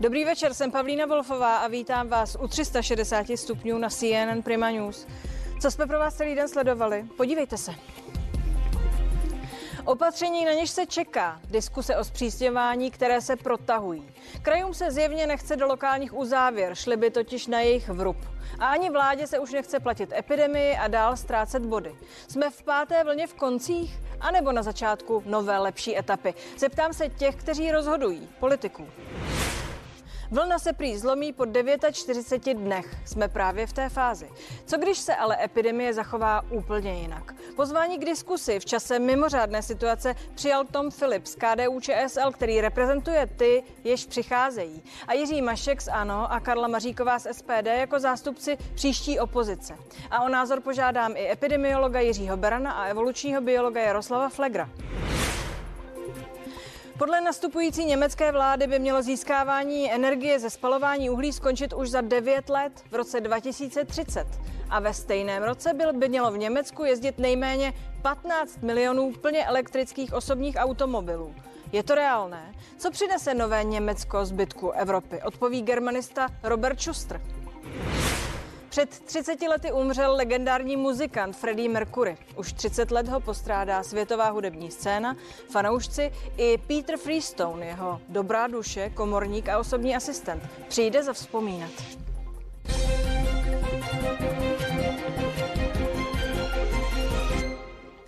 Dobrý večer, jsem Pavlína Wolfová a vítám vás u 360 stupňů na CNN Prima News. Co jsme pro vás celý den sledovali? Podívejte se. Opatření, na něž se čeká, diskuse o zpřísňování, které se protahují. Krajům se zjevně nechce do lokálních uzávěr, šli by totiž na jejich vrub. A ani vládě se už nechce platit epidemii a dál ztrácet body. Jsme v páté vlně v koncích, anebo na začátku nové lepší etapy? Zeptám se těch, kteří rozhodují, politiků. Vlna se prý zlomí po 49 dnech. Jsme právě v té fázi. Co když se ale epidemie zachová úplně jinak? Pozvání k diskusi v čase mimořádné situace přijal Tom Phillips, KDU ČSL, který reprezentuje ty, jež přicházejí. A Jiří Mašek z ANO a Karla Maříková z SPD jako zástupci příští opozice. A o názor požádám i epidemiologa Jiřího Berana a evolučního biologa Jaroslava Flegra. Podle nastupující německé vlády by mělo získávání energie ze spalování uhlí skončit už za 9 let v roce 2030. A ve stejném roce by mělo v Německu jezdit nejméně 15 milionů plně elektrických osobních automobilů. Je to reálné? Co přinese nové Německo zbytku Evropy? Odpoví germanista Robert Schuster. Před 30 lety umřel legendární muzikant Freddie Mercury. Už 30 let ho postrádá světová hudební scéna, fanoušci i Peter Freestone, jeho dobrá duše, komorník a osobní asistent. Přijde zavzpomínat.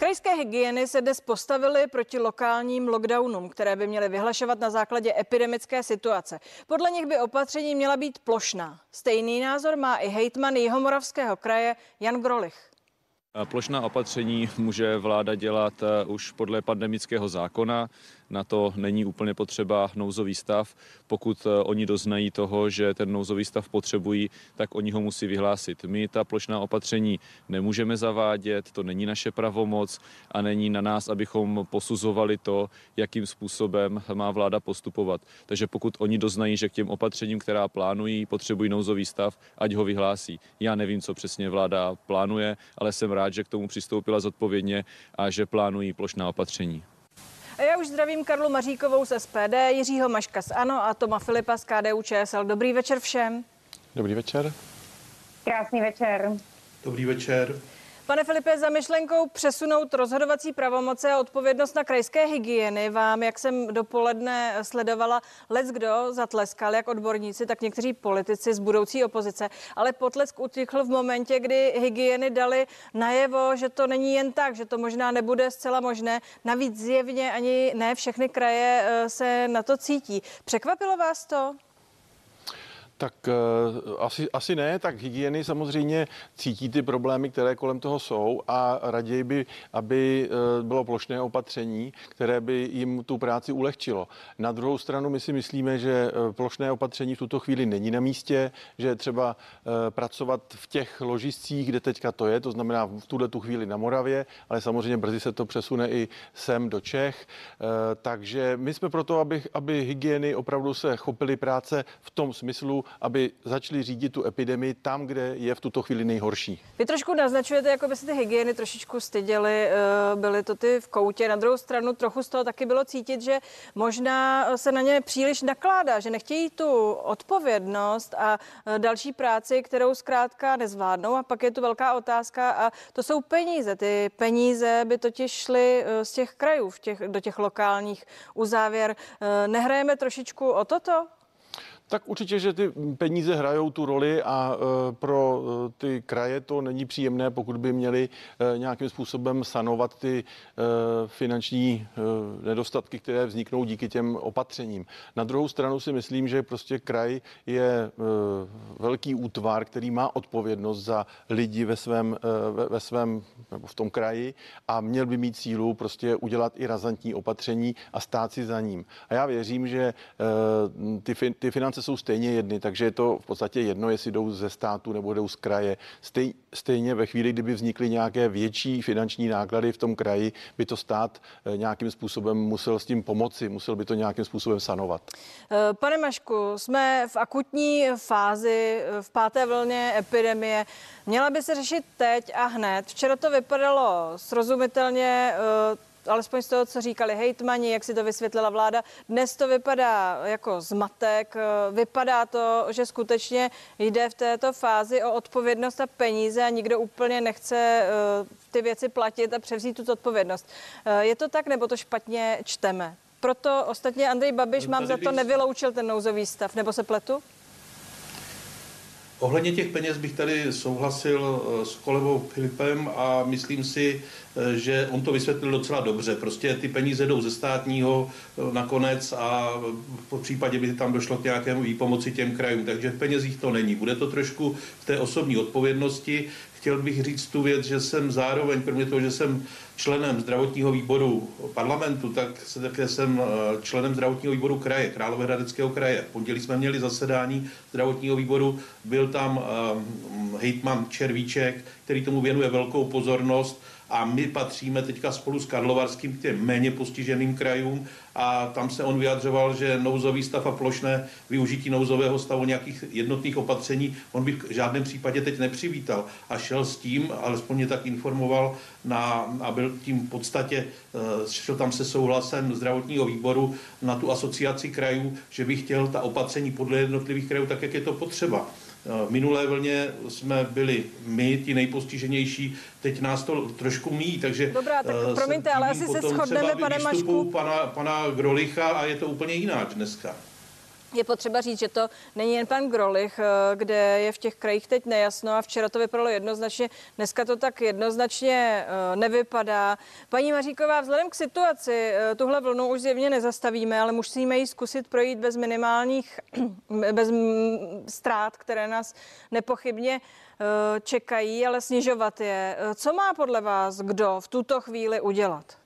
Krajské hygieny se dnes postavily proti lokálním lockdownům, které by měly vyhlašovat na základě epidemické situace. Podle nich by opatření měla být plošná. Stejný názor má i hejtman Jihomoravského kraje Jan Grolich. Plošná opatření může vláda dělat eh, už podle pandemického zákona. Na to není úplně potřeba nouzový stav. Pokud eh, oni doznají toho, že ten nouzový stav potřebují, tak oni ho musí vyhlásit. My ta plošná opatření nemůžeme zavádět, to není naše pravomoc a není na nás, abychom posuzovali to, jakým způsobem má vláda postupovat. Takže pokud oni doznají, že k těm opatřením, která plánují, potřebují nouzový stav, ať ho vyhlásí. Já nevím, co přesně vláda plánuje, ale jsem rád, že k tomu přistoupila zodpovědně a že plánují plošná opatření. A já už zdravím Karlu Maříkovou z SPD, Jiřího Maška z ANO a Toma Filipa z KDU ČSL. Dobrý večer všem. Dobrý večer. Krásný večer. Dobrý večer. Pane Filipe, za myšlenkou přesunout rozhodovací pravomoce a odpovědnost na krajské hygieny vám, jak jsem dopoledne sledovala, lec kdo zatleskal, jak odborníci, tak někteří politici z budoucí opozice, ale potlesk utichl v momentě, kdy hygieny dali najevo, že to není jen tak, že to možná nebude zcela možné. Navíc zjevně ani ne všechny kraje eh, se na to cítí. Překvapilo vás to? Tak uh, asi, asi ne, tak hygieny samozřejmě cítí ty problémy, které kolem toho jsou a raději by, aby uh, bylo plošné opatření, které by jim tu práci ulehčilo. Na druhou stranu my si myslíme, že uh, plošné opatření v tuto chvíli není na místě, že třeba pracovat v těch ložiscích, kde teďka to je, to znamená v tuhle tu chvíli na Moravě, ale samozřejmě brzy se to přesune i sem do Čech. Takže my jsme proto, aby, aby hygieny opravdu se chopily práce v tom smyslu, aby začali řídit tu epidemii tam, kde je v tuto chvíli nejhorší. Vy trošku naznačujete, jako by se ty hygieny trošičku styděly, eh, byly to ty v koutě. Na druhou stranu trochu z toho taky bylo cítit, že možná se na ně příliš nakládá, že nechtějí tu odpovědnost a eh, další práci, kterou zkrátka nezvládnou. A pak je tu velká otázka a to jsou peníze. Ty peníze by totiž šly eh, z těch krajů v těch, do těch lokálních uzávěr. Nehrajeme trošičku o toto? Tak určitě, že ty peníze hrajou tu roli a e, pro e, ty kraje to není příjemné, pokud by měli e, nějakým způsobem sanovat ty finanční nedostatky, které vzniknou díky těm opatřením. Na druhou stranu si myslím, že prostě kraj je velký útvar, který má odpovědnost za lidi ve svém, ve svém nebo v tom kraji a měl by mít sílu prostě udělat i razantní opatření a stát si za ním. A já věřím, že ty, ty finance finance jsou stejně jedny, takže je to v podstatě jedno, jestli jdou ze státu nebo jdou z kraje. Stej, stejně ve chvíli, kdyby vznikly nějaké větší finanční náklady v tom kraji, by to stát eh, nějakým způsobem musel s tím pomoci, musel by to nějakým způsobem sanovat. Eh, pane Mašku, jsme v akutní fázi, eh, v páté vlně epidemie. Měla by se řešit teď a hned. Včera to vypadalo srozumitelně alespoň z toho, co říkali hejtmani, jak si to vysvětlila vláda. Dnes to vypadá jako zmatek. Vypadá to, že skutečně jde v této fázi o odpovědnost a peníze a nikdo úplně nechce eh, ty věci platit a převzít tu odpovědnost. Eh, je to tak, nebo to špatně čteme? Proto ostatně Andrej Babiš mám za to nevyloučil ten nouzový stav, nebo se pletu? Ohledně těch peněz bych tady souhlasil eh, s kolegou Filipem a myslím si, eh, že on to vysvětlil docela dobře. Prostě ty peníze jdou ze státního eh, nakonec a v případě by tam došlo k nějakému výpomoci těm krajům. Takže v penězích to není. Bude to trošku v té osobní odpovědnosti. Chtěl bych říct tu věc, že jsem zároveň, kromě toho, že jsem členem zdravotního výboru parlamentu, tak se také jsem eh, členem zdravotního výboru kraje, Královéhradeckého kraje. V pondělí jsme měli zasedání zdravotního výboru, byl tam eh, hejtman Červíček, který tomu věnuje velkou pozornost a my patříme teďka spolu s Karlovarským k těm méně postiženým krajům a tam se on vyjadřoval, že nouzový stav a plošné využití nouzového stavu nějakých jednotných opatření on by v žádném případě teď nepřivítal a šel s tím, alespoň mě tak informoval na, a byl tím v podstatě, eh, šel tam se souhlasem zdravotního výboru na tu asociaci krajů, že by chtěl ta opatření podle jednotlivých krajů tak, jak je to potřeba. Eh, v minulé vlně jsme byli my, ti nejpostiženější, teď nás to trošku míjí, takže... Dobrá, tak uh, promiňte, ale asi se shodneme, pane Mašku. Pana, pana Grolicha a je to úplně jinak dneska. Je potřeba říct, že to není jen pan Grolich, eh, kde je v těch krajích teď nejasno a včera to vypadalo jednoznačně, dneska to tak jednoznačně eh, nevypadá. Paní Maříková, vzhledem k situaci, eh, tuhle vlnu už zjevně nezastavíme, ale musíme ji zkusit projít bez minimálních, bez ztrát, které nás nepochybně čekají, ale snižovat je. Co má podle vás kdo v tuto chvíli udělat?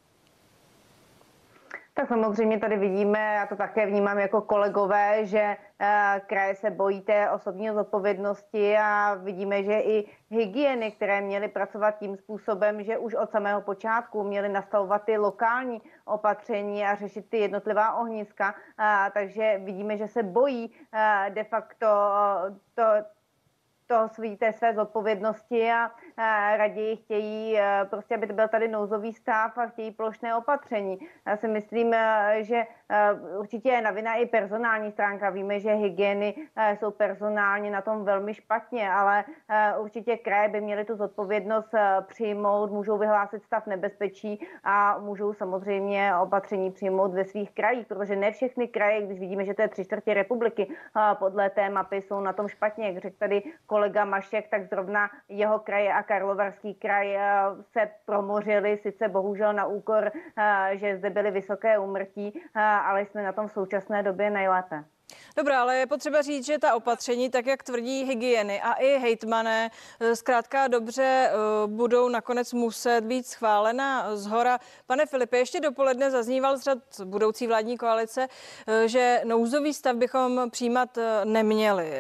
Tak samozřejmě tady vidíme, já to také vnímám jako kolegové, že eh, kraje se bojí té osobní zodpovědnosti a vidíme, že i hygieny, které měly pracovat tím způsobem, že už od samého počátku měly nastavovat ty lokální opatření a řešit ty jednotlivá ohniska, takže vidíme, že se bojí eh, de facto to, toho svý, té své zodpovědnosti a raději chtějí prostě, aby byl tady nouzový stav a chtějí plošné opatření. Já si myslím, že určitě je na vina i personální stránka. Víme, že hygieny jsou personálně na tom velmi špatně, ale určitě kraje by měly tu zodpovědnost přijmout, můžou vyhlásit stav nebezpečí a můžou samozřejmě opatření přijmout ve svých krajích, protože ne všechny kraje, když vidíme, že to je tři čtvrtě republiky, podle té mapy jsou na tom špatně, jak řekl tady kolega Mašek, tak zrovna jeho kraje a Karlovarský kraj eh, se promořili, sice bohužel na úkor, eh, že zde byly vysoké úmrtí, eh, ale jsme na tom v současné době nejlépe. Dobrá, ale je potřeba říct, že ta opatření, tak jak tvrdí hygieny a i hejtmané, eh, zkrátka dobře eh, budou nakonec muset být schválena z hora. Pane Filipe, ještě dopoledne zazníval z řad budoucí vládní koalice, eh, že nouzový stav bychom přijímat neměli.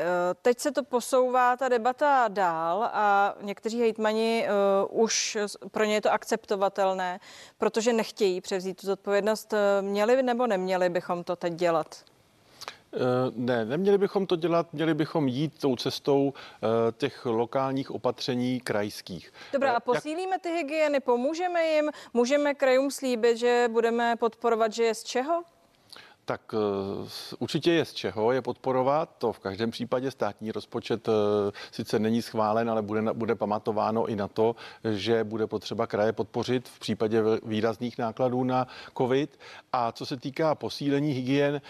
Teď se to posouvá ta debata dál a někteří hejtmani už pro ně je to akceptovatelné, protože nechtějí převzít tu zodpovědnost. Měli nebo neměli bychom to teď dělat? Eh, ne, neměli bychom to dělat, měli bychom jít tou cestou eh, těch lokálních opatření krajských. Dobrá, a eh, posílíme ty hygieny, pomůžeme jim, můžeme krajům slíbit, že budeme podporovat, že je z čeho? Tak uh, určitě je z čeho je podporovat. To v každém případě státní rozpočet uh, sice není schválen, ale bude, bude pamatováno i na to, že bude potřeba kraje podpořit v případě výrazných nákladů na COVID. A co se týká posílení hygien, uh,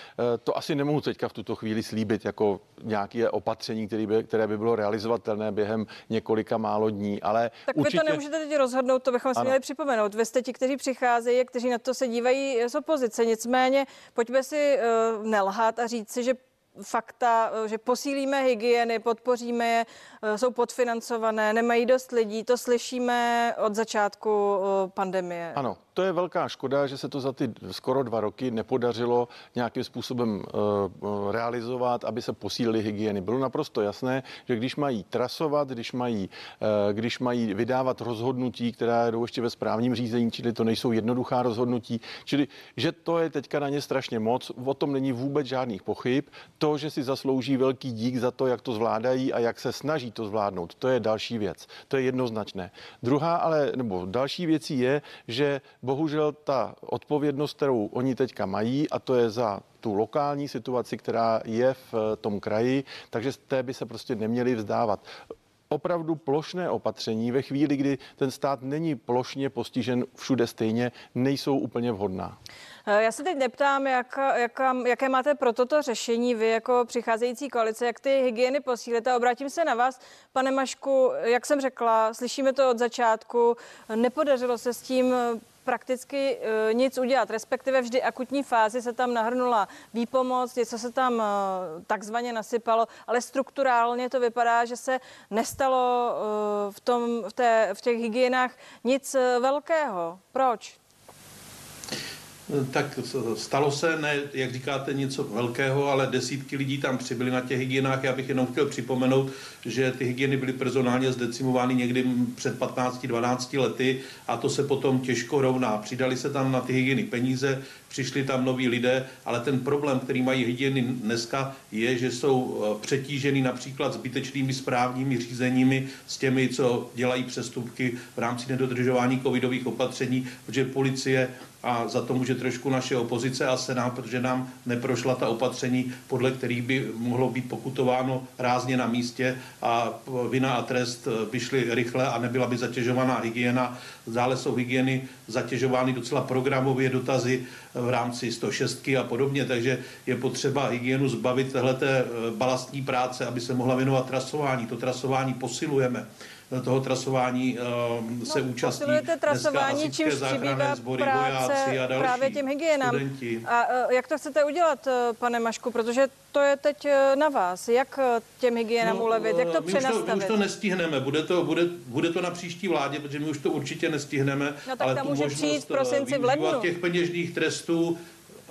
to asi nemohu teďka v tuto chvíli slíbit jako nějaké opatření, které by, které by bylo realizovatelné během několika málo dní. Ale tak určitě... vy to nemůžete teď rozhodnout, to bychom si ano. měli připomenout. Vy jste ti, kteří přicházejí kteří na to se dívají z opozice. Nicméně pojďme si uh, nelhat a říct si, že fakta, eh, že posílíme hygieny, podpoříme je, eh, jsou podfinancované, nemají dost lidí, to slyšíme od začátku pandemie. Ano, to je velká škoda, že se to za ty skoro dva roky nepodařilo nějakým způsobem uh, realizovat, aby se posílily hygieny. Bylo naprosto jasné, že když mají trasovat, když mají, uh, když mají vydávat rozhodnutí, která jdou ještě ve správním řízení, čili to nejsou jednoduchá rozhodnutí, čili že to je teďka na ně strašně moc, o tom není vůbec žádných pochyb. To že si zaslouží velký dík za to, jak to zvládají a jak se snaží to zvládnout, to je další věc. To je jednoznačné. Druhá ale, nebo další věcí je, že bohužel ta odpovědnost, kterou oni teďka mají, a to je za tu lokální situaci, která je v tom kraji, takže z té by se prostě neměli vzdávat opravdu plošné opatření ve chvíli, kdy ten stát není plošně postižen všude stejně, nejsou úplně vhodná. Eh, já se teď neptám, jak, jak, jaké máte pro toto řešení vy jako přicházející koalice, jak ty hygieny posílíte. Obrátím se na vás, pane Mašku, jak jsem řekla, slyšíme to od začátku, nepodařilo se s tím prakticky uh, nic udělat, respektive vždy akutní fázi se tam nahrnula výpomoc, něco se tam uh, takzvaně nasypalo, ale strukturálně to vypadá, že se nestalo uh, v, tom, v, té, v těch hygienách nic velkého. Proč? Tak stalo se, ne, jak říkáte, něco velkého, ale desítky lidí tam přibyly na těch hygienách. Já bych jenom chtěl připomenout, že ty hygieny byly personálně zdecimovány někdy před 15-12 lety a to se potom těžko rovná. Přidali se tam na ty hygieny peníze, přišli tam noví lidé, ale ten problém, který mají hygieny dneska, je, že jsou eh, přetíženy například zbytečnými správními řízeními s těmi, co dělají přestupky v rámci nedodržování covidových opatření, protože policie a za to může trošku naše opozice a Senát, protože nám neprošla ta opatření, podle kterých by mohlo být pokutováno rázně na místě a vina a trest by šly rychle a nebyla by zatěžovaná hygiena. Dále jsou hygieny zatěžovány docela programově dotazy v rámci 106 a podobně, takže je potřeba hygienu zbavit téhleté eh, balastní práce, aby se mohla věnovat trasování. To trasování posilujeme toho trasování se no, účastní trasování, čímž přibývá sbory, práce a další právě těm hygienám. Studenti. A uh, jak to chcete udělat, uh, pane Mašku, protože to je teď na vás. Jak těm hygienám no, ulevit, jak to my přenastavit? Už to, my už to nestihneme, bude to, bude, bude to na příští vládě, protože my už to určitě nestihneme. No tak ale tam může přijít prosinci v lednu. těch peněžních trestů,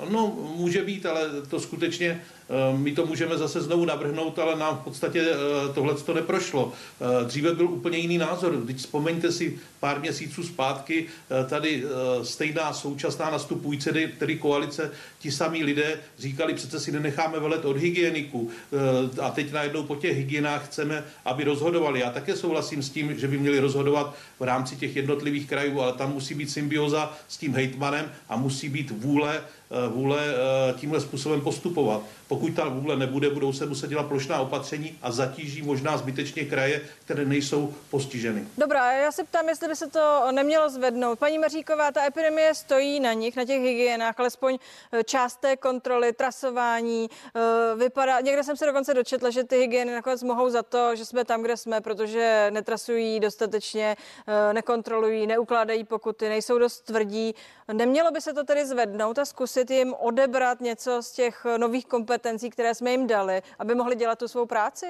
No, může být, ale to skutečně Eh, my to můžeme zase znovu navrhnout, ale nám v podstatě eh, tohle to neprošlo. Eh, dříve byl úplně jiný názor. Teď vzpomeňte si pár měsíců zpátky, tady stejná současná nastupující, tedy koalice, ti samí lidé říkali, přece si nenecháme velet od hygieniků a teď najednou po těch hygienách chceme, aby rozhodovali. Já také souhlasím s tím, že by měli rozhodovat v rámci těch jednotlivých krajů, ale tam musí být symbioza s tím hejtmanem a musí být vůle vůle tímhle způsobem postupovat. Pokud ta vůle nebude, budou se muset dělat plošná opatření a zatíží možná zbytečně kraje, které nejsou postiženy. Dobrá, já se ptám, jestli by se to nemělo zvednout. Paní Maříková, ta epidemie stojí na nich, na těch hygienách, alespoň eh, část té kontroly, trasování. Eh, vypadá, někde jsem se dokonce dočetla, že ty hygieny nakonec mohou za to, že jsme tam, kde jsme, protože netrasují dostatečně, eh, nekontrolují, neukládají pokuty, nejsou dost tvrdí. Nemělo by se to tedy zvednout a zkusit jim odebrat něco z těch nových kompetencí? Kompetencí, které jsme jim dali, aby mohli dělat tu svou práci?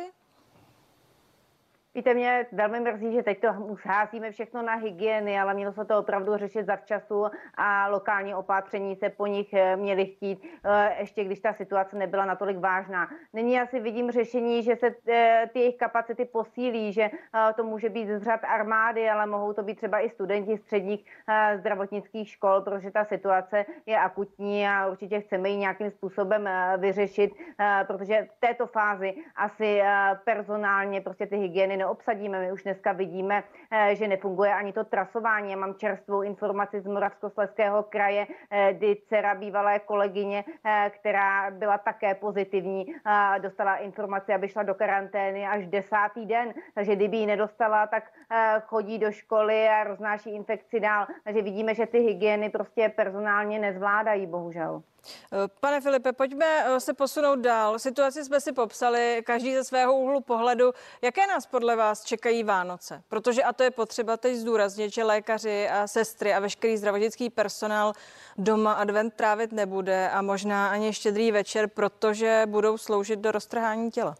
Víte, mě velmi mrzí, že teď to už házíme všechno na hygieny, ale mělo se to opravdu řešit zavčasu a lokální opatření se po nich eh, měly chtít, eh, ještě když ta situace nebyla natolik vážná. Nyní asi vidím řešení, že se eh, ty jejich kapacity posílí, že to může být z řad armády, ale mohou to být třeba i studenti středních zdravotnických škol, protože ta situace je akutní a určitě chceme ji nějakým způsobem vyřešit, protože v této fázi asi personálně prostě ty hygieny neobsadíme. My už dneska vidíme, eh, že nefunguje ani to trasování. Já mám čerstvou informaci z Moravskoslezského kraje, eh, kdy dcera bývalé kolegyně, eh, která byla také pozitivní, dostala informaci, aby šla do karantény až desátý den. Takže kdyby ji nedostala, tak chodí do školy a roznáší infekci dál. Takže vidíme, že ty hygieny prostě personálně nezvládají, bohužel. Pane Filipe, pojďme eh, se posunout dál. Situaci jsme si popsali, každý ze svého úhlu pohledu. Jaké nás podle vás čekají Vánoce? Protože, a to je potřeba teď zdůraznit, že lékaři a sestry a veškerý zdravotnický personál doma advent trávit nebude a možná ani štědrý večer, protože budou sloužit do roztrhání těla.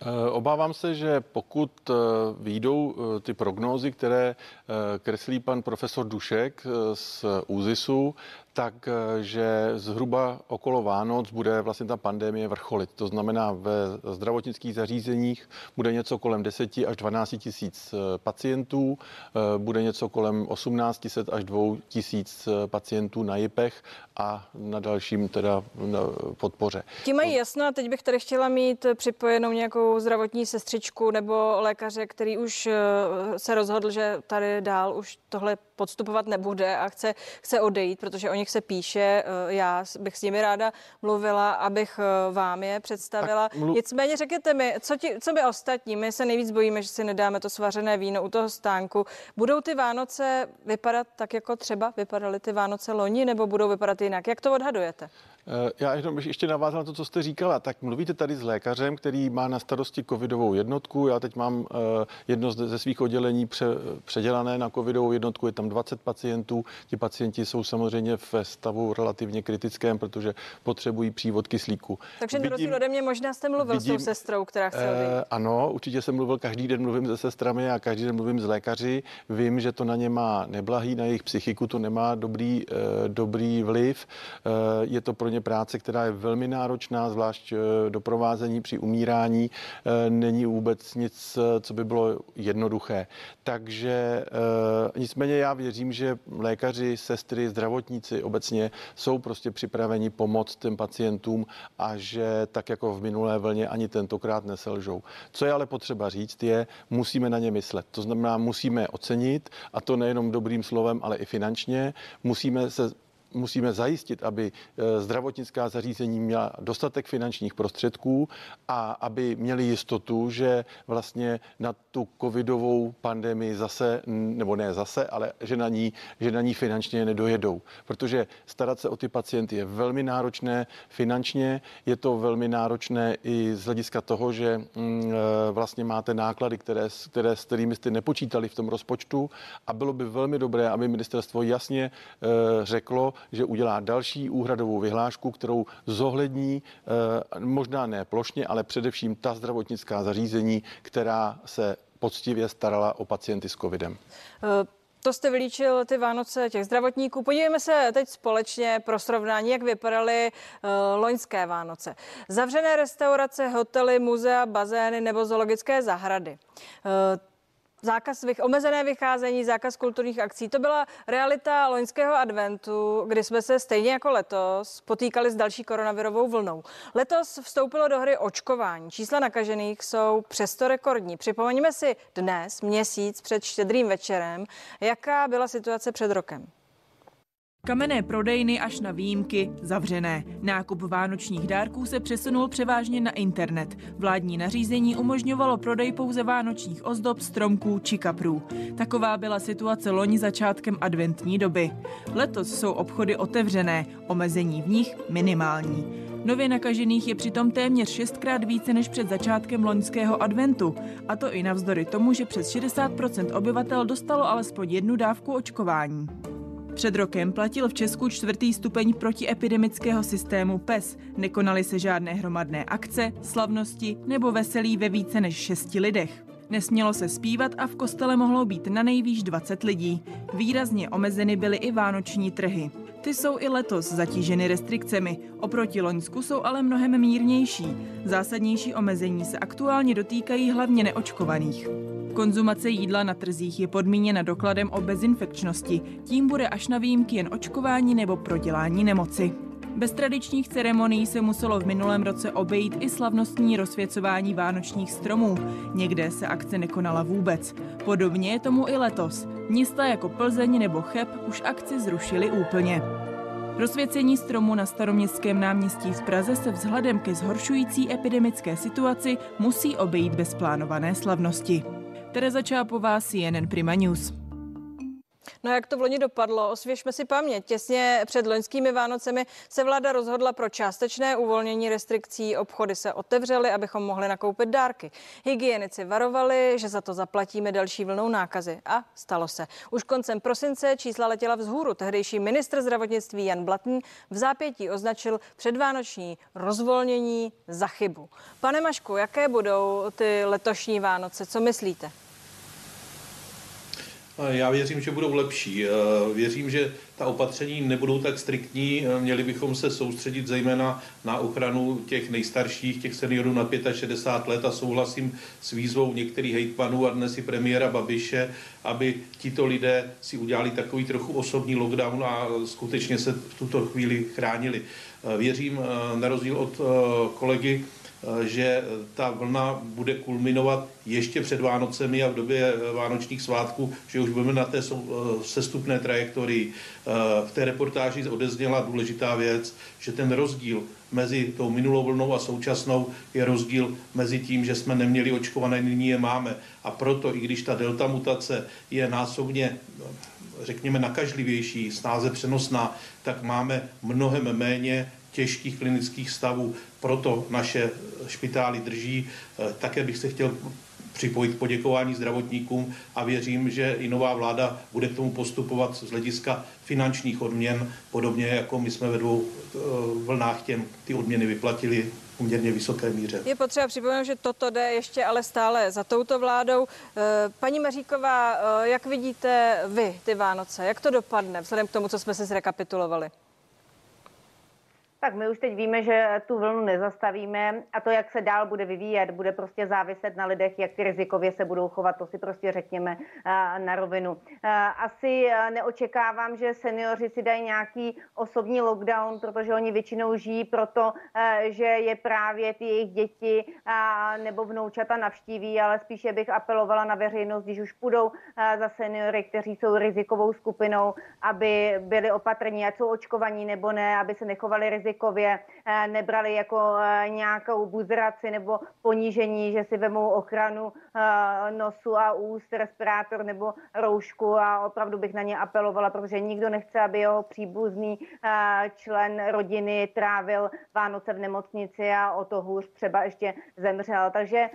Eh, obávám se, že pokud eh, výjdou ty prognózy, které kreslí pan profesor Dušek z ÚZISu, tak eh, že zhruba okolo Vánoc bude vlastně ta pandemie vrcholit. To znamená, ve zdravotnických zařízeních bude něco kolem 10 až 12 tisíc eh, pacientů, eh, bude něco kolem 1800 až 2 tisíc pacientů na JIPech a na dalším teda podpoře. Ti mají jasno a teď bych tady chtěla mít připojenou nějakou zdravotní sestřičku nebo lékaře, který už se rozhodl, že tady dál už tohle podstupovat nebude a chce, chce odejít, protože o nich se píše. Eh, já bych s nimi ráda mluvila, abych eh, vám je představila. mluv... Nicméně řekněte mi, co, ti, co by ostatní? My se nejvíc bojíme, že si nedáme to svařené víno u toho stánku. Budou ty Vánoce vypadat tak, jako třeba vypadaly ty Vánoce loni, nebo budou vypadat jinak? Jak to odhadujete? Eh, já jenom ještě navázal na to, co jste říkala. Tak mluvíte tady s lékařem, který má na starosti covidovou jednotku. Já teď mám eh, jedno ze svých oddělení pře, předělané na covidovou jednotku. Je tam 20 pacientů. Ti pacienti jsou samozřejmě v stavu relativně kritickém, protože potřebují přívod kyslíku. Takže na rozdíl ode mě možná jste mluvil vidím, s tou sestrou, která chce odejít. Eh, ano, určitě jsem mluvil. Každý den mluvím se sestrami a každý den mluvím s lékaři. Vím, že to na ně má neblahý, na jejich psychiku to nemá dobrý, dobrý vliv. Je to pro ně práce, která je velmi náročná, zvlášť eh, doprovázení při umírání eh, není vůbec nic, eh, co by bylo jednoduché. Takže nicméně já věřím, že lékaři, sestry, zdravotníci obecně jsou prostě připraveni pomoct těm pacientům a že tak jako v minulé vlně ani tentokrát neselžou. Co je ale potřeba říct je, musíme na ně myslet. To znamená, musíme ocenit a to nejenom dobrým slovem, ale i finančně. Musíme se musíme zajistit, aby eh, zdravotnická zařízení měla dostatek finančních prostředků a aby měli jistotu, že vlastně na tu covidovou pandemii zase, nebo ne zase, ale že na ní, že na ní finančně nedojedou. Protože starat se o ty pacienty je velmi náročné finančně, je to velmi náročné i z hlediska toho, že mm, eh, vlastně máte náklady, které, které, s kterými jste nepočítali v tom rozpočtu a bylo by velmi dobré, aby ministerstvo jasně eh, řeklo, že udělá další úhradovou vyhlášku, kterou zohlední eh, možná ne plošně, ale především ta zdravotnická zařízení, která se poctivě starala o pacienty s covidem. Uh... To jste vylíčil ty Vánoce těch zdravotníků. Podívejme se teď společně pro srovnání, jak vypadaly uh, loňské Vánoce. Zavřené restaurace, hotely, muzea, bazény nebo zoologické zahrady. Zákaz, omezené vycházení, zákaz kulturních akcí. To byla realita loňského adventu, kdy jsme se stejně jako letos potýkali s další koronavirovou vlnou. Letos vstoupilo do hry očkování. Čísla nakažených jsou přesto rekordní. Připomeňme si dnes, měsíc před štědrým večerem, jaká byla situace před rokem. Kamenné prodejny až na výjimky zavřené. Nákup vánočních dárků se přesunul převážně na internet. Vládní nařízení umožňovalo prodej pouze vánočních ozdob, stromků či kaprů. Taková byla situace loni začátkem adventní doby. Letos jsou obchody otevřené, omezení v nich minimální. Nově nakažených je přitom téměř šestkrát více než před začátkem loňského adventu. A to i navzdory tomu, že přes 60% obyvatel dostalo alespoň jednu dávku očkování. Před rokem platil v Česku čtvrtý stupeň protiepidemického systému PES. Nekonaly se žádné hromadné akce, slavnosti nebo veselí ve více než šesti lidech. Nesmělo se zpívat a v kostele mohlo být na nejvýš 20 lidí. Výrazně omezeny byly i vánoční trhy. Ty jsou i letos zatíženy restrikcemi. Oproti Loňsku jsou ale mnohem mírnější. Zásadnější omezení se aktuálně dotýkají hlavně neočkovaných. Konzumace jídla na trzích je podmíněna dokladem o bezinfekčnosti. Tím bude až na výjimky jen očkování nebo prodělání nemoci. Bez tradičních ceremonií se muselo v minulém roce obejít i slavnostní rozsvěcování vánočních stromů. Někde se akce nekonala vůbec. Podobně je tomu i letos. Města jako Plzeň nebo Cheb už akci zrušili úplně. Rozsvěcení stromu na staroměstském náměstí v Praze se vzhledem ke zhoršující epidemické situaci musí obejít bez plánované slavnosti. Tereza Čápová, CNN Prima News. No jak to v loni dopadlo? Osvěžme si paměť. Těsně před loňskými Vánocemi se vláda rozhodla pro částečné uvolnění restrikcí. Obchody se otevřely, abychom mohli nakoupit dárky. Hygienici varovali, že za to zaplatíme další vlnou nákazy. A stalo se. Už koncem prosince čísla letěla vzhůru. Tehdejší ministr zdravotnictví Jan Blatný v zápětí označil předvánoční rozvolnění za chybu. Pane Mašku, jaké budou ty letošní Vánoce? Co myslíte? Já věřím, že budou lepší. Věřím, že ta opatření nebudou tak striktní. Měli bychom se soustředit zejména na ochranu těch nejstarších, těch seniorů na 65 let a souhlasím s výzvou některých hejtmanů a dnes i premiéra Babiše, aby tito lidé si udělali takový trochu osobní lockdown a skutečně se v tuto chvíli chránili. Věřím, na rozdíl od kolegy, Eh, že ta vlna bude kulminovat ještě před Vánocemi a v době eh, vánočních svátků, že už budeme na té eh, sestupné trajektorii. V té reportáži odezněla důležitá věc, že ten rozdíl mezi tou minulou vlnou a současnou je rozdíl mezi tím, že jsme neměli očkované, nyní je máme. A proto, i když ta delta mutace je násobně řekněme, nakažlivější, snáze přenosná, tak máme mnohem méně těžkých klinických stavů, proto naše špitály drží. Eh, také bych se chtěl připojit poděkování zdravotníkům a věřím, že i nová vláda bude k tomu postupovat z hlediska finančních odměn, podobně jako my jsme ve dvou eh, vlnách těm ty odměny vyplatili poměrně vysoké míře. Je potřeba připomenout, že toto jde ještě ale stále za touto vládou. Eh, paní Maříková, jak vidíte vy ty Vánoce? Jak to dopadne vzhledem k tomu, co jsme si zrekapitulovali? Tak my už teď víme, že tu vlnu nezastavíme a to, jak se dál bude vyvíjet, bude prostě záviset na lidech, jak rizikově se budou chovat, to si prostě řekněme eh, na rovinu. Eh, asi eh, neočekávám, že seniori si dají nějaký osobní lockdown, protože oni většinou žijí proto, že je právě ty jejich děti nebo vnoučata navštíví, ale spíše bych apelovala na veřejnost, když už půjdou za seniory, kteří jsou rizikovou skupinou, aby byli opatrní, ať jsou očkovaní nebo ne, aby se nechovali rizikově rizikově eh, nebrali jako eh, nějakou buzraci nebo ponížení, že si vemou ochranu eh, nosu a úst, respirátor nebo roušku a opravdu bych na ně apelovala, protože nikdo nechce, aby jeho příbuzný člen rodiny trávil Vánoce v nemocnici a o to hůř třeba ještě zemřel. Takže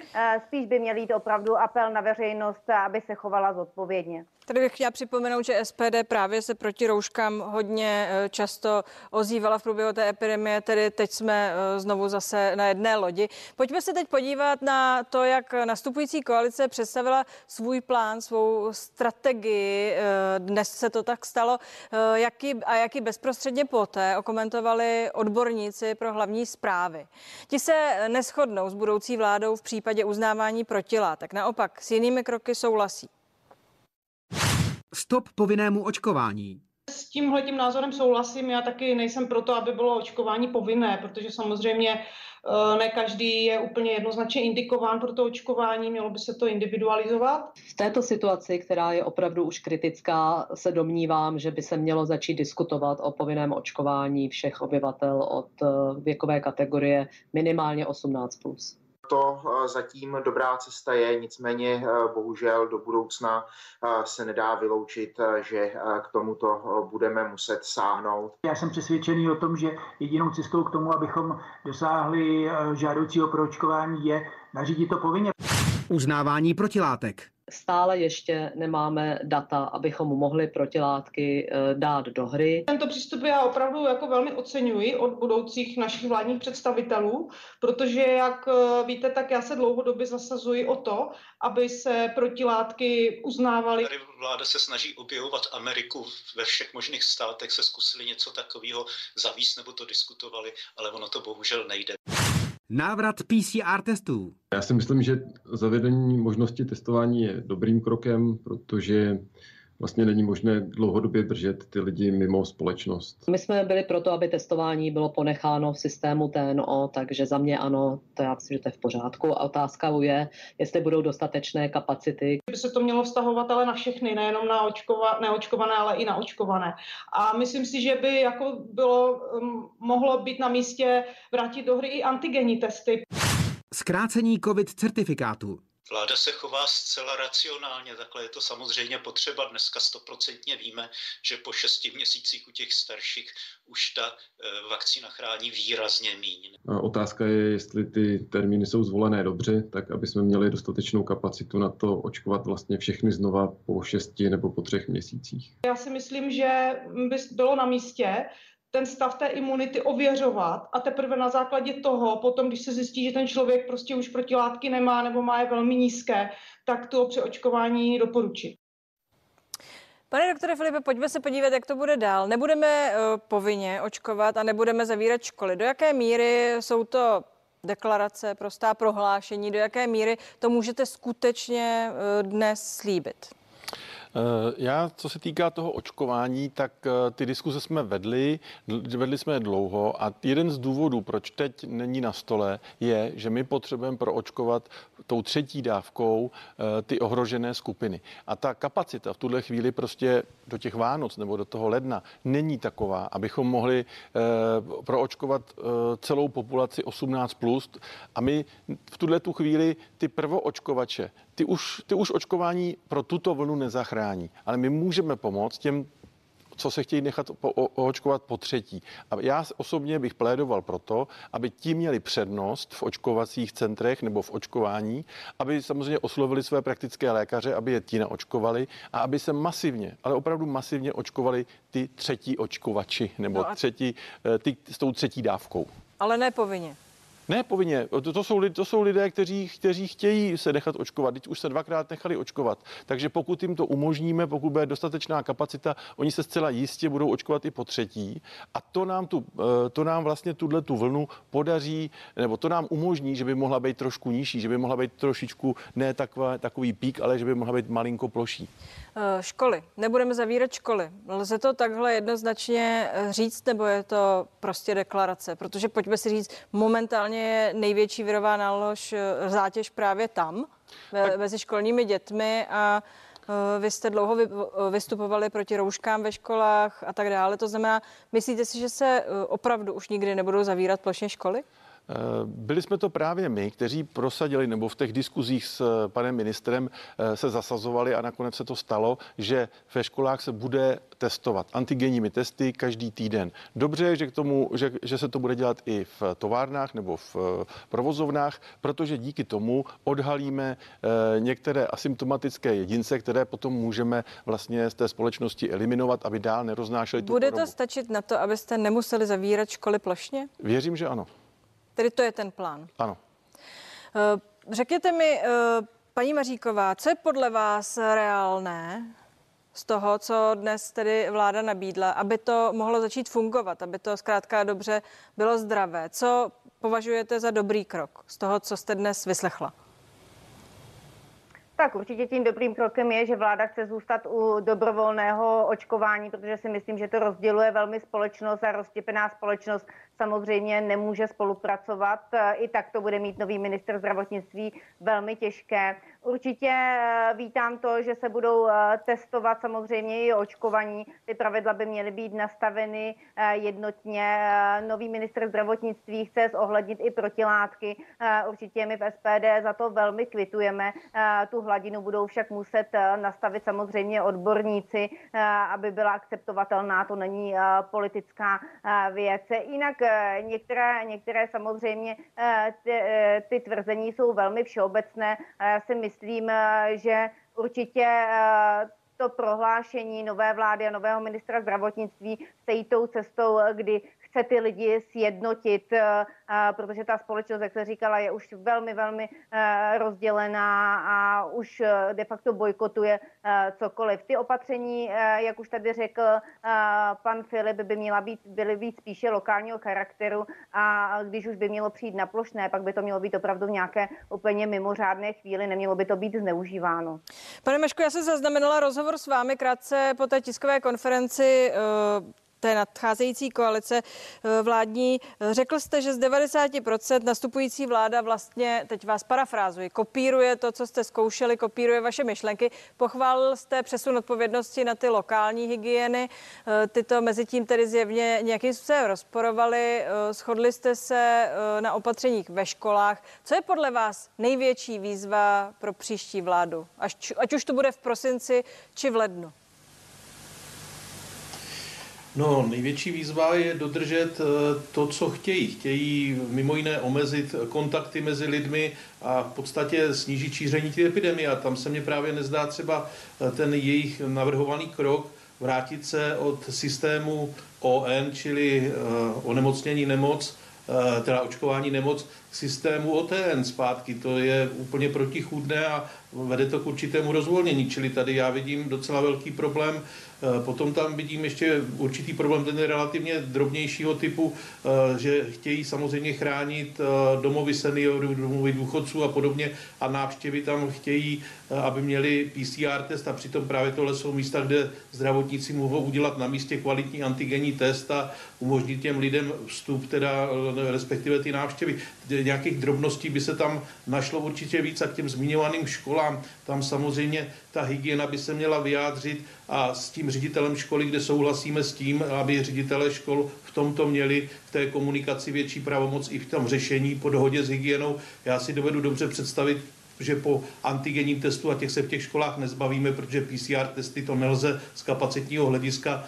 spíš by měl jít opravdu apel na veřejnost, aby se chovala zodpovědně. Tady bych chtěla připomenout, že SPD právě se proti rouškám hodně často ozývala v průběhu té epidemie, tedy teď jsme eh, znovu zase na jedné lodi. Pojďme se teď podívat na to, jak nastupující koalice představila svůj plán, svou strategii. Eh, dnes se to tak stalo. Eh, jaký, a jaký bezprostředně poté okomentovali odborníci pro hlavní zprávy. Ti se neschodnou s budoucí vládou v případě uznávání protilátek. Naopak s jinými kroky souhlasí. Stop povinnému očkování. S tímhletím názorem souhlasím. Já taky nejsem proto, aby bylo očkování povinné, protože samozřejmě eh, ne každý je úplně jednoznačně indikován pro to očkování, mělo by se to individualizovat. V této situaci, která je opravdu už kritická, se domnívám, že by se mělo začít diskutovat o povinném očkování všech obyvatel od eh, věkové kategorie minimálně 18+. Plus to eh, zatím dobrá cesta je, nicméně eh, bohužel do budoucna eh, se nedá vyloučit, že k tomuto budeme muset sáhnout. Já jsem přesvědčený o tom, že jedinou cestou k tomu, abychom dosáhli žádoucího proočkování, je nařídit to povinně. Uznávání protilátek. Stále ještě nemáme data, abychom mohli protilátky eh, dát do hry. Tento přístup já opravdu jako velmi oceňuji od budoucích našich vládních představitelů, protože jak eh, víte, tak já se dlouhodobě zasazuji o to, aby se protilátky uznávaly. Tady vláda se snaží objevovat Ameriku ve všech možných státech, se zkusili něco takového zavíst nebo to diskutovali, ale ono to bohužel nejde. Návrat PCR testů. Já si myslím, že zavedení možnosti testování je dobrým krokem, protože vlastně není možné dlouhodobě držet ty lidi mimo společnost. My jsme byli proto, aby testování bylo ponecháno v systému TNO, takže za mě ano, to já myslím, že to je v pořádku. A otázka je, jestli budou dostatečné kapacity. By se to mělo vztahovat ale na všechny, nejenom na očkova, neočkované, ale i na očkované. A myslím si, že by jako bylo, um, mohlo být na místě vrátit do hry i antigenní testy. Zkrácení COVID certifikátu. Vláda se chová zcela racionálně, takhle je to samozřejmě potřeba. Dneska stoprocentně víme, že po šesti měsících u těch starších už ta eh, vakcína chrání výrazně míň. Otázka je, jestli ty termíny jsou zvolené dobře, tak aby jsme měli dostatečnou kapacitu na to očkovat vlastně všechny znova po šesti nebo po třech měsících. Já si myslím, že by bylo na místě ten stav té imunity ověřovat a teprve na základě toho, potom, když se zjistí, že ten člověk prostě už protilátky nemá nebo má je velmi nízké, tak to přeočkování doporučit. Pane doktore Filipe, pojďme se podívat, jak to bude dál. Nebudeme uh, povinně očkovat a nebudeme zavírat školy. Do jaké míry jsou to deklarace, prostá prohlášení, do jaké míry to můžete skutečně uh, dnes slíbit? Eh, já, co se týká toho očkování, tak eh, ty diskuse jsme vedli, vedli jsme je dlouho a jeden z důvodů, proč teď není na stole, je, že my potřebujeme proočkovat tou třetí dávkou eh, ty ohrožené skupiny. A ta kapacita v tuhle chvíli prostě do těch Vánoc nebo do toho ledna není taková, abychom mohli proočkovat celou populaci 18+, plus a my v tuhle tu chvíli ty prvoočkovače ty už, ty už očkování pro tuto vlnu nezachrání. Ale my můžeme pomoct těm co se chtějí nechat po, o, očkovat po třetí. A já osobně bych plédoval proto, aby ti měli přednost v očkovacích centrech nebo v očkování, aby samozřejmě oslovili své praktické lékaře, aby je ti naočkovali a aby se masivně, ale opravdu masivně očkovali ty třetí očkovači nebo no a... třetí, eh, ty, s tou třetí dávkou. Ale ne povinně. Ne, povinně. To, to, jsou, to jsou lidé, kteří, kteří chtějí se nechat očkovat. Teď už se dvakrát nechali očkovat. Takže pokud jim to umožníme, pokud bude dostatečná kapacita, oni se zcela jistě budou očkovat i po třetí. A to nám, tu, eh, to nám vlastně tuhle tu vlnu podaří, nebo to nám umožní, že by mohla být trošku nižší, že by mohla být trošičku ne taková, takový pík, ale že by mohla být malinko ploší. Eh, školy. Nebudeme zavírat školy. Lze to takhle jednoznačně eh, říct, nebo je to prostě deklarace? Protože pojďme si říct, momentálně je největší virová nálož eh, zátěž právě tam, tak. mezi školními dětmi a vy jste dlouho vystupovali proti rouškám ve školách a tak dále. To znamená, myslíte si, že se opravdu už nikdy nebudou zavírat plošně školy? Eh, byli jsme to právě my, kteří prosadili nebo v těch diskuzích s eh, panem ministrem eh, se zasazovali a nakonec se to stalo, že ve školách se bude testovat antigenními testy každý týden. Dobře, že, k tomu, že, že se to bude dělat i v továrnách nebo v provozovnách, protože díky tomu odhalíme některé asymptomatické jedince, které potom můžeme vlastně z té společnosti eliminovat, aby dál neroznášeli tu Bude to stačit na to, abyste nemuseli zavírat školy plošně? Věřím, že ano. Tedy to je ten plán. Ano. Eh, řekněte mi, eh, paní Maříková, co je podle vás reálné z toho, co dnes tedy vláda nabídla, aby to mohlo začít fungovat, aby to zkrátka dobře bylo zdravé? Co považujete za dobrý krok z toho, co jste dnes vyslechla? Tak určitě tím dobrým krokem je, že vláda chce zůstat u dobrovolného očkování, protože si myslím, že to rozděluje velmi společnost a roztěpená společnost samozřejmě nemůže spolupracovat. I tak to bude mít nový minister zdravotnictví velmi těžké. Určitě eh, vítám to, že se budou eh, testovat samozřejmě i očkovaní. Ty pravidla by měly být nastaveny jednotně. Nový minister zdravotnictví chce zohlednit i protilátky. Určitě my v SPD za to velmi kvitujeme. Tu hladinu budou však muset nastavit samozřejmě odborníci, aby byla akceptovatelná. To není politická věc. Jinak některé, některé samozřejmě ty, ty tvrzení jsou velmi všeobecné. Já si myslím, že určitě to prohlášení nové vlády a nového ministra zdravotnictví se jí tou cestou, kdy chce ty lidi sjednotit, eh, protože ta společnost, jak se říkala, je už velmi, velmi eh, rozdělená a už eh, de facto bojkotuje cokoliv. Ty opatření, jak už tady řekl pan Filip, by měla být, byly být spíše lokálního charakteru a když už by mělo přijít na plošné, pak by to mělo být opravdu v nějaké úplně mimořádné chvíli, nemělo by to být zneužíváno. Pane Meško, já jsem zaznamenala rozhovor s vámi krátce po té tiskové konferenci té nadcházející koalice eh, vládní. Řekl jste, že z 90% nastupující vláda vlastně, teď vás parafrázuji, kopíruje to, co jste zkoušeli, kopíruje vaše myšlenky. Pochválil jste přesun odpovědnosti na ty lokální hygieny. Eh, tyto mezi tím tedy zjevně nějakým způsobem rozporovali. Eh, shodli jste se na opatřeních ve školách. Co je podle vás největší výzva pro příští vládu? Ať, ať už to bude v prosinci či v lednu? No, největší výzva je dodržet eh, to, co chtějí. Chtějí mimo jiné omezit kontakty mezi lidmi a v podstatě snížit šíření té epidemie. A tam se mně právě nezdá třeba eh, ten jejich navrhovaný krok vrátit se od systému ON, čili eh, onemocnění nemoc, teda očkování nemoc, systému OTN zpátky. To je úplně protichůdné a vede to k určitému rozvolnění, čili tady já vidím docela velký problém Eh, potom tam vidím ještě určitý problém, ten je relativně drobnějšího typu, eh, že chtějí samozřejmě chránit eh, domovy seniorů, domovy důchodců a podobně a návštěvy tam chtějí, aby měli PCR test a přitom právě tohle jsou místa, kde zdravotníci mohou udělat na místě kvalitní antigenní test a umožnit těm lidem vstup, teda respektive ty návštěvy. Nějakých drobností by se tam našlo určitě víc a k těm zmiňovaným školám, tam samozřejmě ta hygiena by se měla vyjádřit a s tím ředitelem školy, kde souhlasíme s tím, aby ředitele škol v tomto měli v té komunikaci větší pravomoc i v tom řešení po dohodě s hygienou. Já si dovedu dobře představit, že po antigenním testu, a těch se v těch školách nezbavíme, protože PCR testy to nelze z kapacitního hlediska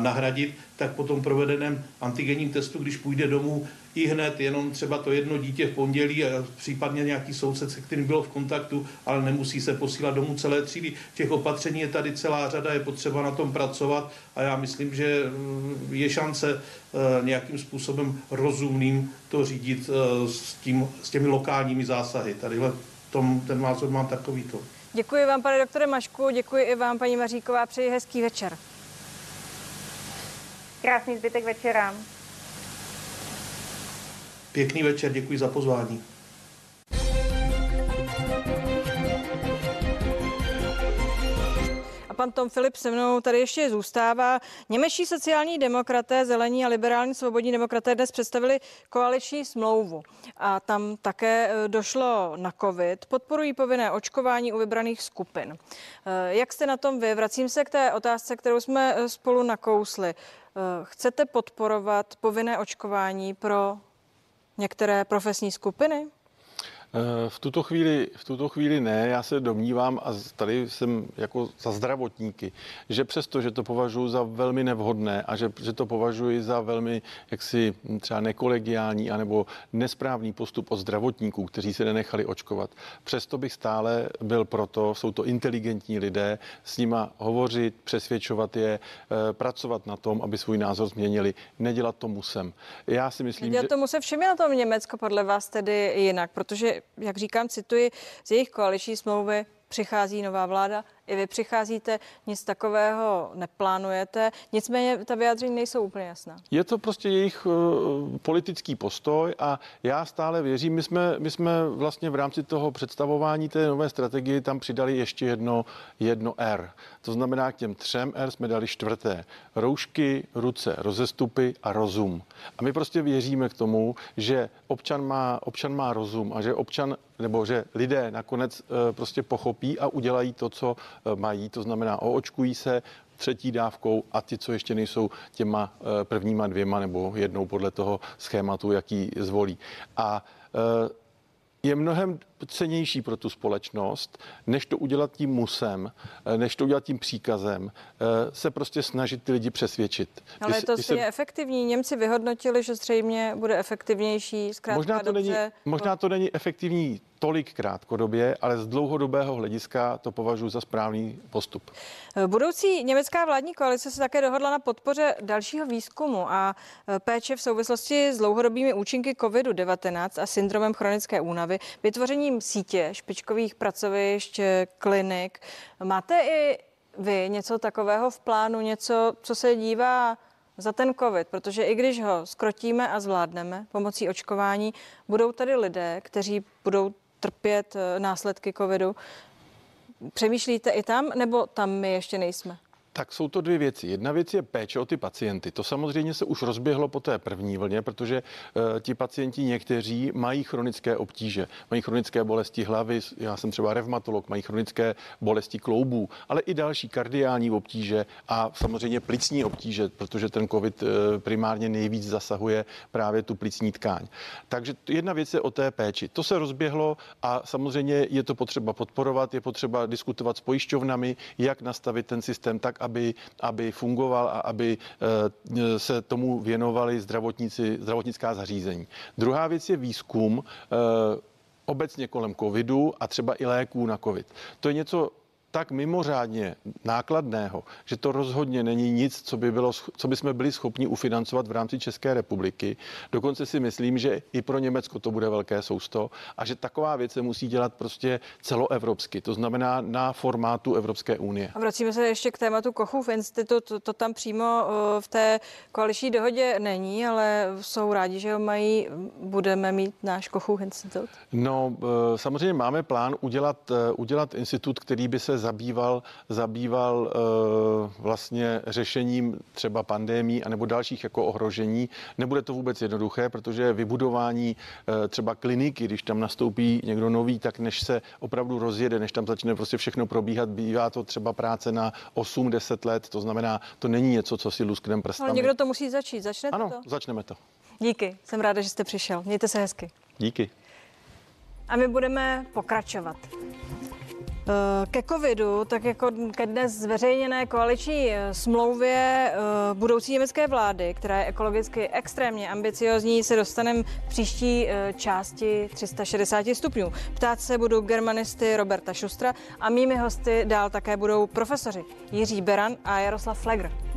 nahradit, tak po tom provedeném antigenním testu, když půjde domů, i hned jenom třeba to jedno dítě v pondělí a případně nějaký soused, se kterým bylo v kontaktu, ale nemusí se posílat domů celé třídy. Těch opatření je tady celá řada, je potřeba na tom pracovat a já myslím, že mm, je šance eh, nějakým způsobem rozumným to řídit eh, s, tím, s těmi lokálními zásahy. Tadyhle tom, ten názor mám takovýto. Děkuji vám, pane doktore Mašku, děkuji i vám, paní Maříková, přeji hezký večer. Krásný zbytek večera. Pěkný večer, děkuji za pozvání. A pan Tom Filip se mnou tady ještě zůstává. Němečtí sociální demokraté, zelení a liberální svobodní demokraté dnes představili koaliční smlouvu. A tam také e, došlo na covid. Podporují povinné očkování u vybraných skupin. E, jak jste na tom vy? Vracím se k té otázce, kterou jsme e, spolu nakousli. Chcete podporovat povinné očkování pro některé profesní skupiny? V tuto, chvíli, v tuto chvíli ne, já se domnívám, a tady jsem jako za zdravotníky, že přesto, že to považuji za velmi nevhodné a že, že to považuji za velmi jaksi třeba nekolegiální anebo nesprávný postup od zdravotníků, kteří se nenechali očkovat, přesto bych stále byl proto, jsou to inteligentní lidé, s nima hovořit, přesvědčovat je, eh, pracovat na tom, aby svůj názor změnili, nedělat to musem. Já si myslím, nedělat že... to musem všem na tom Německo podle vás tedy jinak, protože jak říkám, cituji z jejich koaliční smlouvy, přichází nová vláda, i vy přicházíte, nic takového neplánujete, nicméně ta vyjádření nejsou úplně jasná. Je to prostě jejich uh, politický postoj a já stále věřím, my jsme, my jsme vlastně v rámci toho představování té nové strategie tam přidali ještě jedno, jedno R. To znamená, k těm třem R jsme dali čtvrté. Roušky, ruce, rozestupy a rozum. A my prostě věříme k tomu, že občan má, občan má rozum a že občan nebo že lidé nakonec uh, prostě pochopí a udělají to, co Eh, mají, to znamená oočkují se třetí dávkou a ty, co ještě nejsou těma eh, prvníma dvěma nebo jednou podle toho schématu, jaký zvolí. A eh, je mnohem cenější pro tu společnost, než to udělat tím musem, než to udělat tím příkazem, se prostě snažit ty lidi přesvědčit. Ale když, to když se... je efektivní. Němci vyhodnotili, že zřejmě bude efektivnější. Možná to, není, možná to není efektivní tolik krátkodobě, ale z dlouhodobého hlediska to považuji za správný postup. Budoucí německá vládní koalice se také dohodla na podpoře dalšího výzkumu a péče v souvislosti s dlouhodobými účinky COVID-19 a syndromem chronické únavy, vytvořením sítě špičkových pracovišť, e, klinik. Máte i vy něco takového v plánu, něco, co se dívá za ten COVID, protože i když ho skrotíme a zvládneme pomocí očkování, budou tady lidé, kteří budou trpět eh, následky covidu. Přemýšlíte i tam, nebo tam my ještě nejsme? Tak jsou to dvě věci. Jedna věc je péče o ty pacienty. To samozřejmě se už rozběhlo po té první vlně, protože uh, ti pacienti někteří mají chronické obtíže, mají chronické bolesti hlavy, já jsem třeba revmatolog, mají chronické bolesti kloubů, ale i další kardiální obtíže a samozřejmě plicní obtíže, protože ten COVID uh, primárně nejvíc zasahuje právě tu plicní tkáň. Takže jedna věc je o té péči. To se rozběhlo a samozřejmě je to potřeba podporovat, je potřeba diskutovat s pojišťovnami, jak nastavit ten systém tak, aby, aby fungoval a aby eh, se tomu věnovali zdravotníci, zdravotnická zařízení. Druhá věc je výzkum eh, obecně kolem covidu a třeba i léků na covid. To je něco tak mimořádně nákladného, že to rozhodně není nic, co by, bylo, co by jsme byli schopni ufinancovat v rámci České republiky. Dokonce si myslím, že i pro Německo to bude velké sousto a že taková věc se musí dělat prostě celoevropsky, to znamená na formátu Evropské unie. A vracíme se ještě k tématu Kochův institut. To, to tam přímo v té koaliční dohodě není, ale jsou rádi, že ho mají. Budeme mít náš Kochův institut? No, e, samozřejmě máme plán udělat, e, udělat institut, který by se zabýval, zabýval e, vlastně řešením třeba pandémí anebo dalších jako ohrožení. Nebude to vůbec jednoduché, protože vybudování třeba kliniky, když tam nastoupí někdo nový, tak než se opravdu rozjede, než tam začne prostě všechno probíhat, bývá to třeba práce na 8-10 let, to znamená, to není něco, co si lusknem prstami. Ale někdo to musí začít, začne ano, to? začneme to. Díky, jsem ráda, že jste přišel. Mějte se hezky. Díky. A my budeme pokračovat. Eh, ke covidu, tak jako ke dnes zveřejněné koaliční eh, smlouvě eh, budoucí německé vlády, která je ekologicky extrémně ambiciozní, se dostaneme k příští části 360 stupňů. Ptát se budou germanisty Roberta Šustra a mými hosty dál také budou profesoři Jiří Beran a Jaroslav Flegr.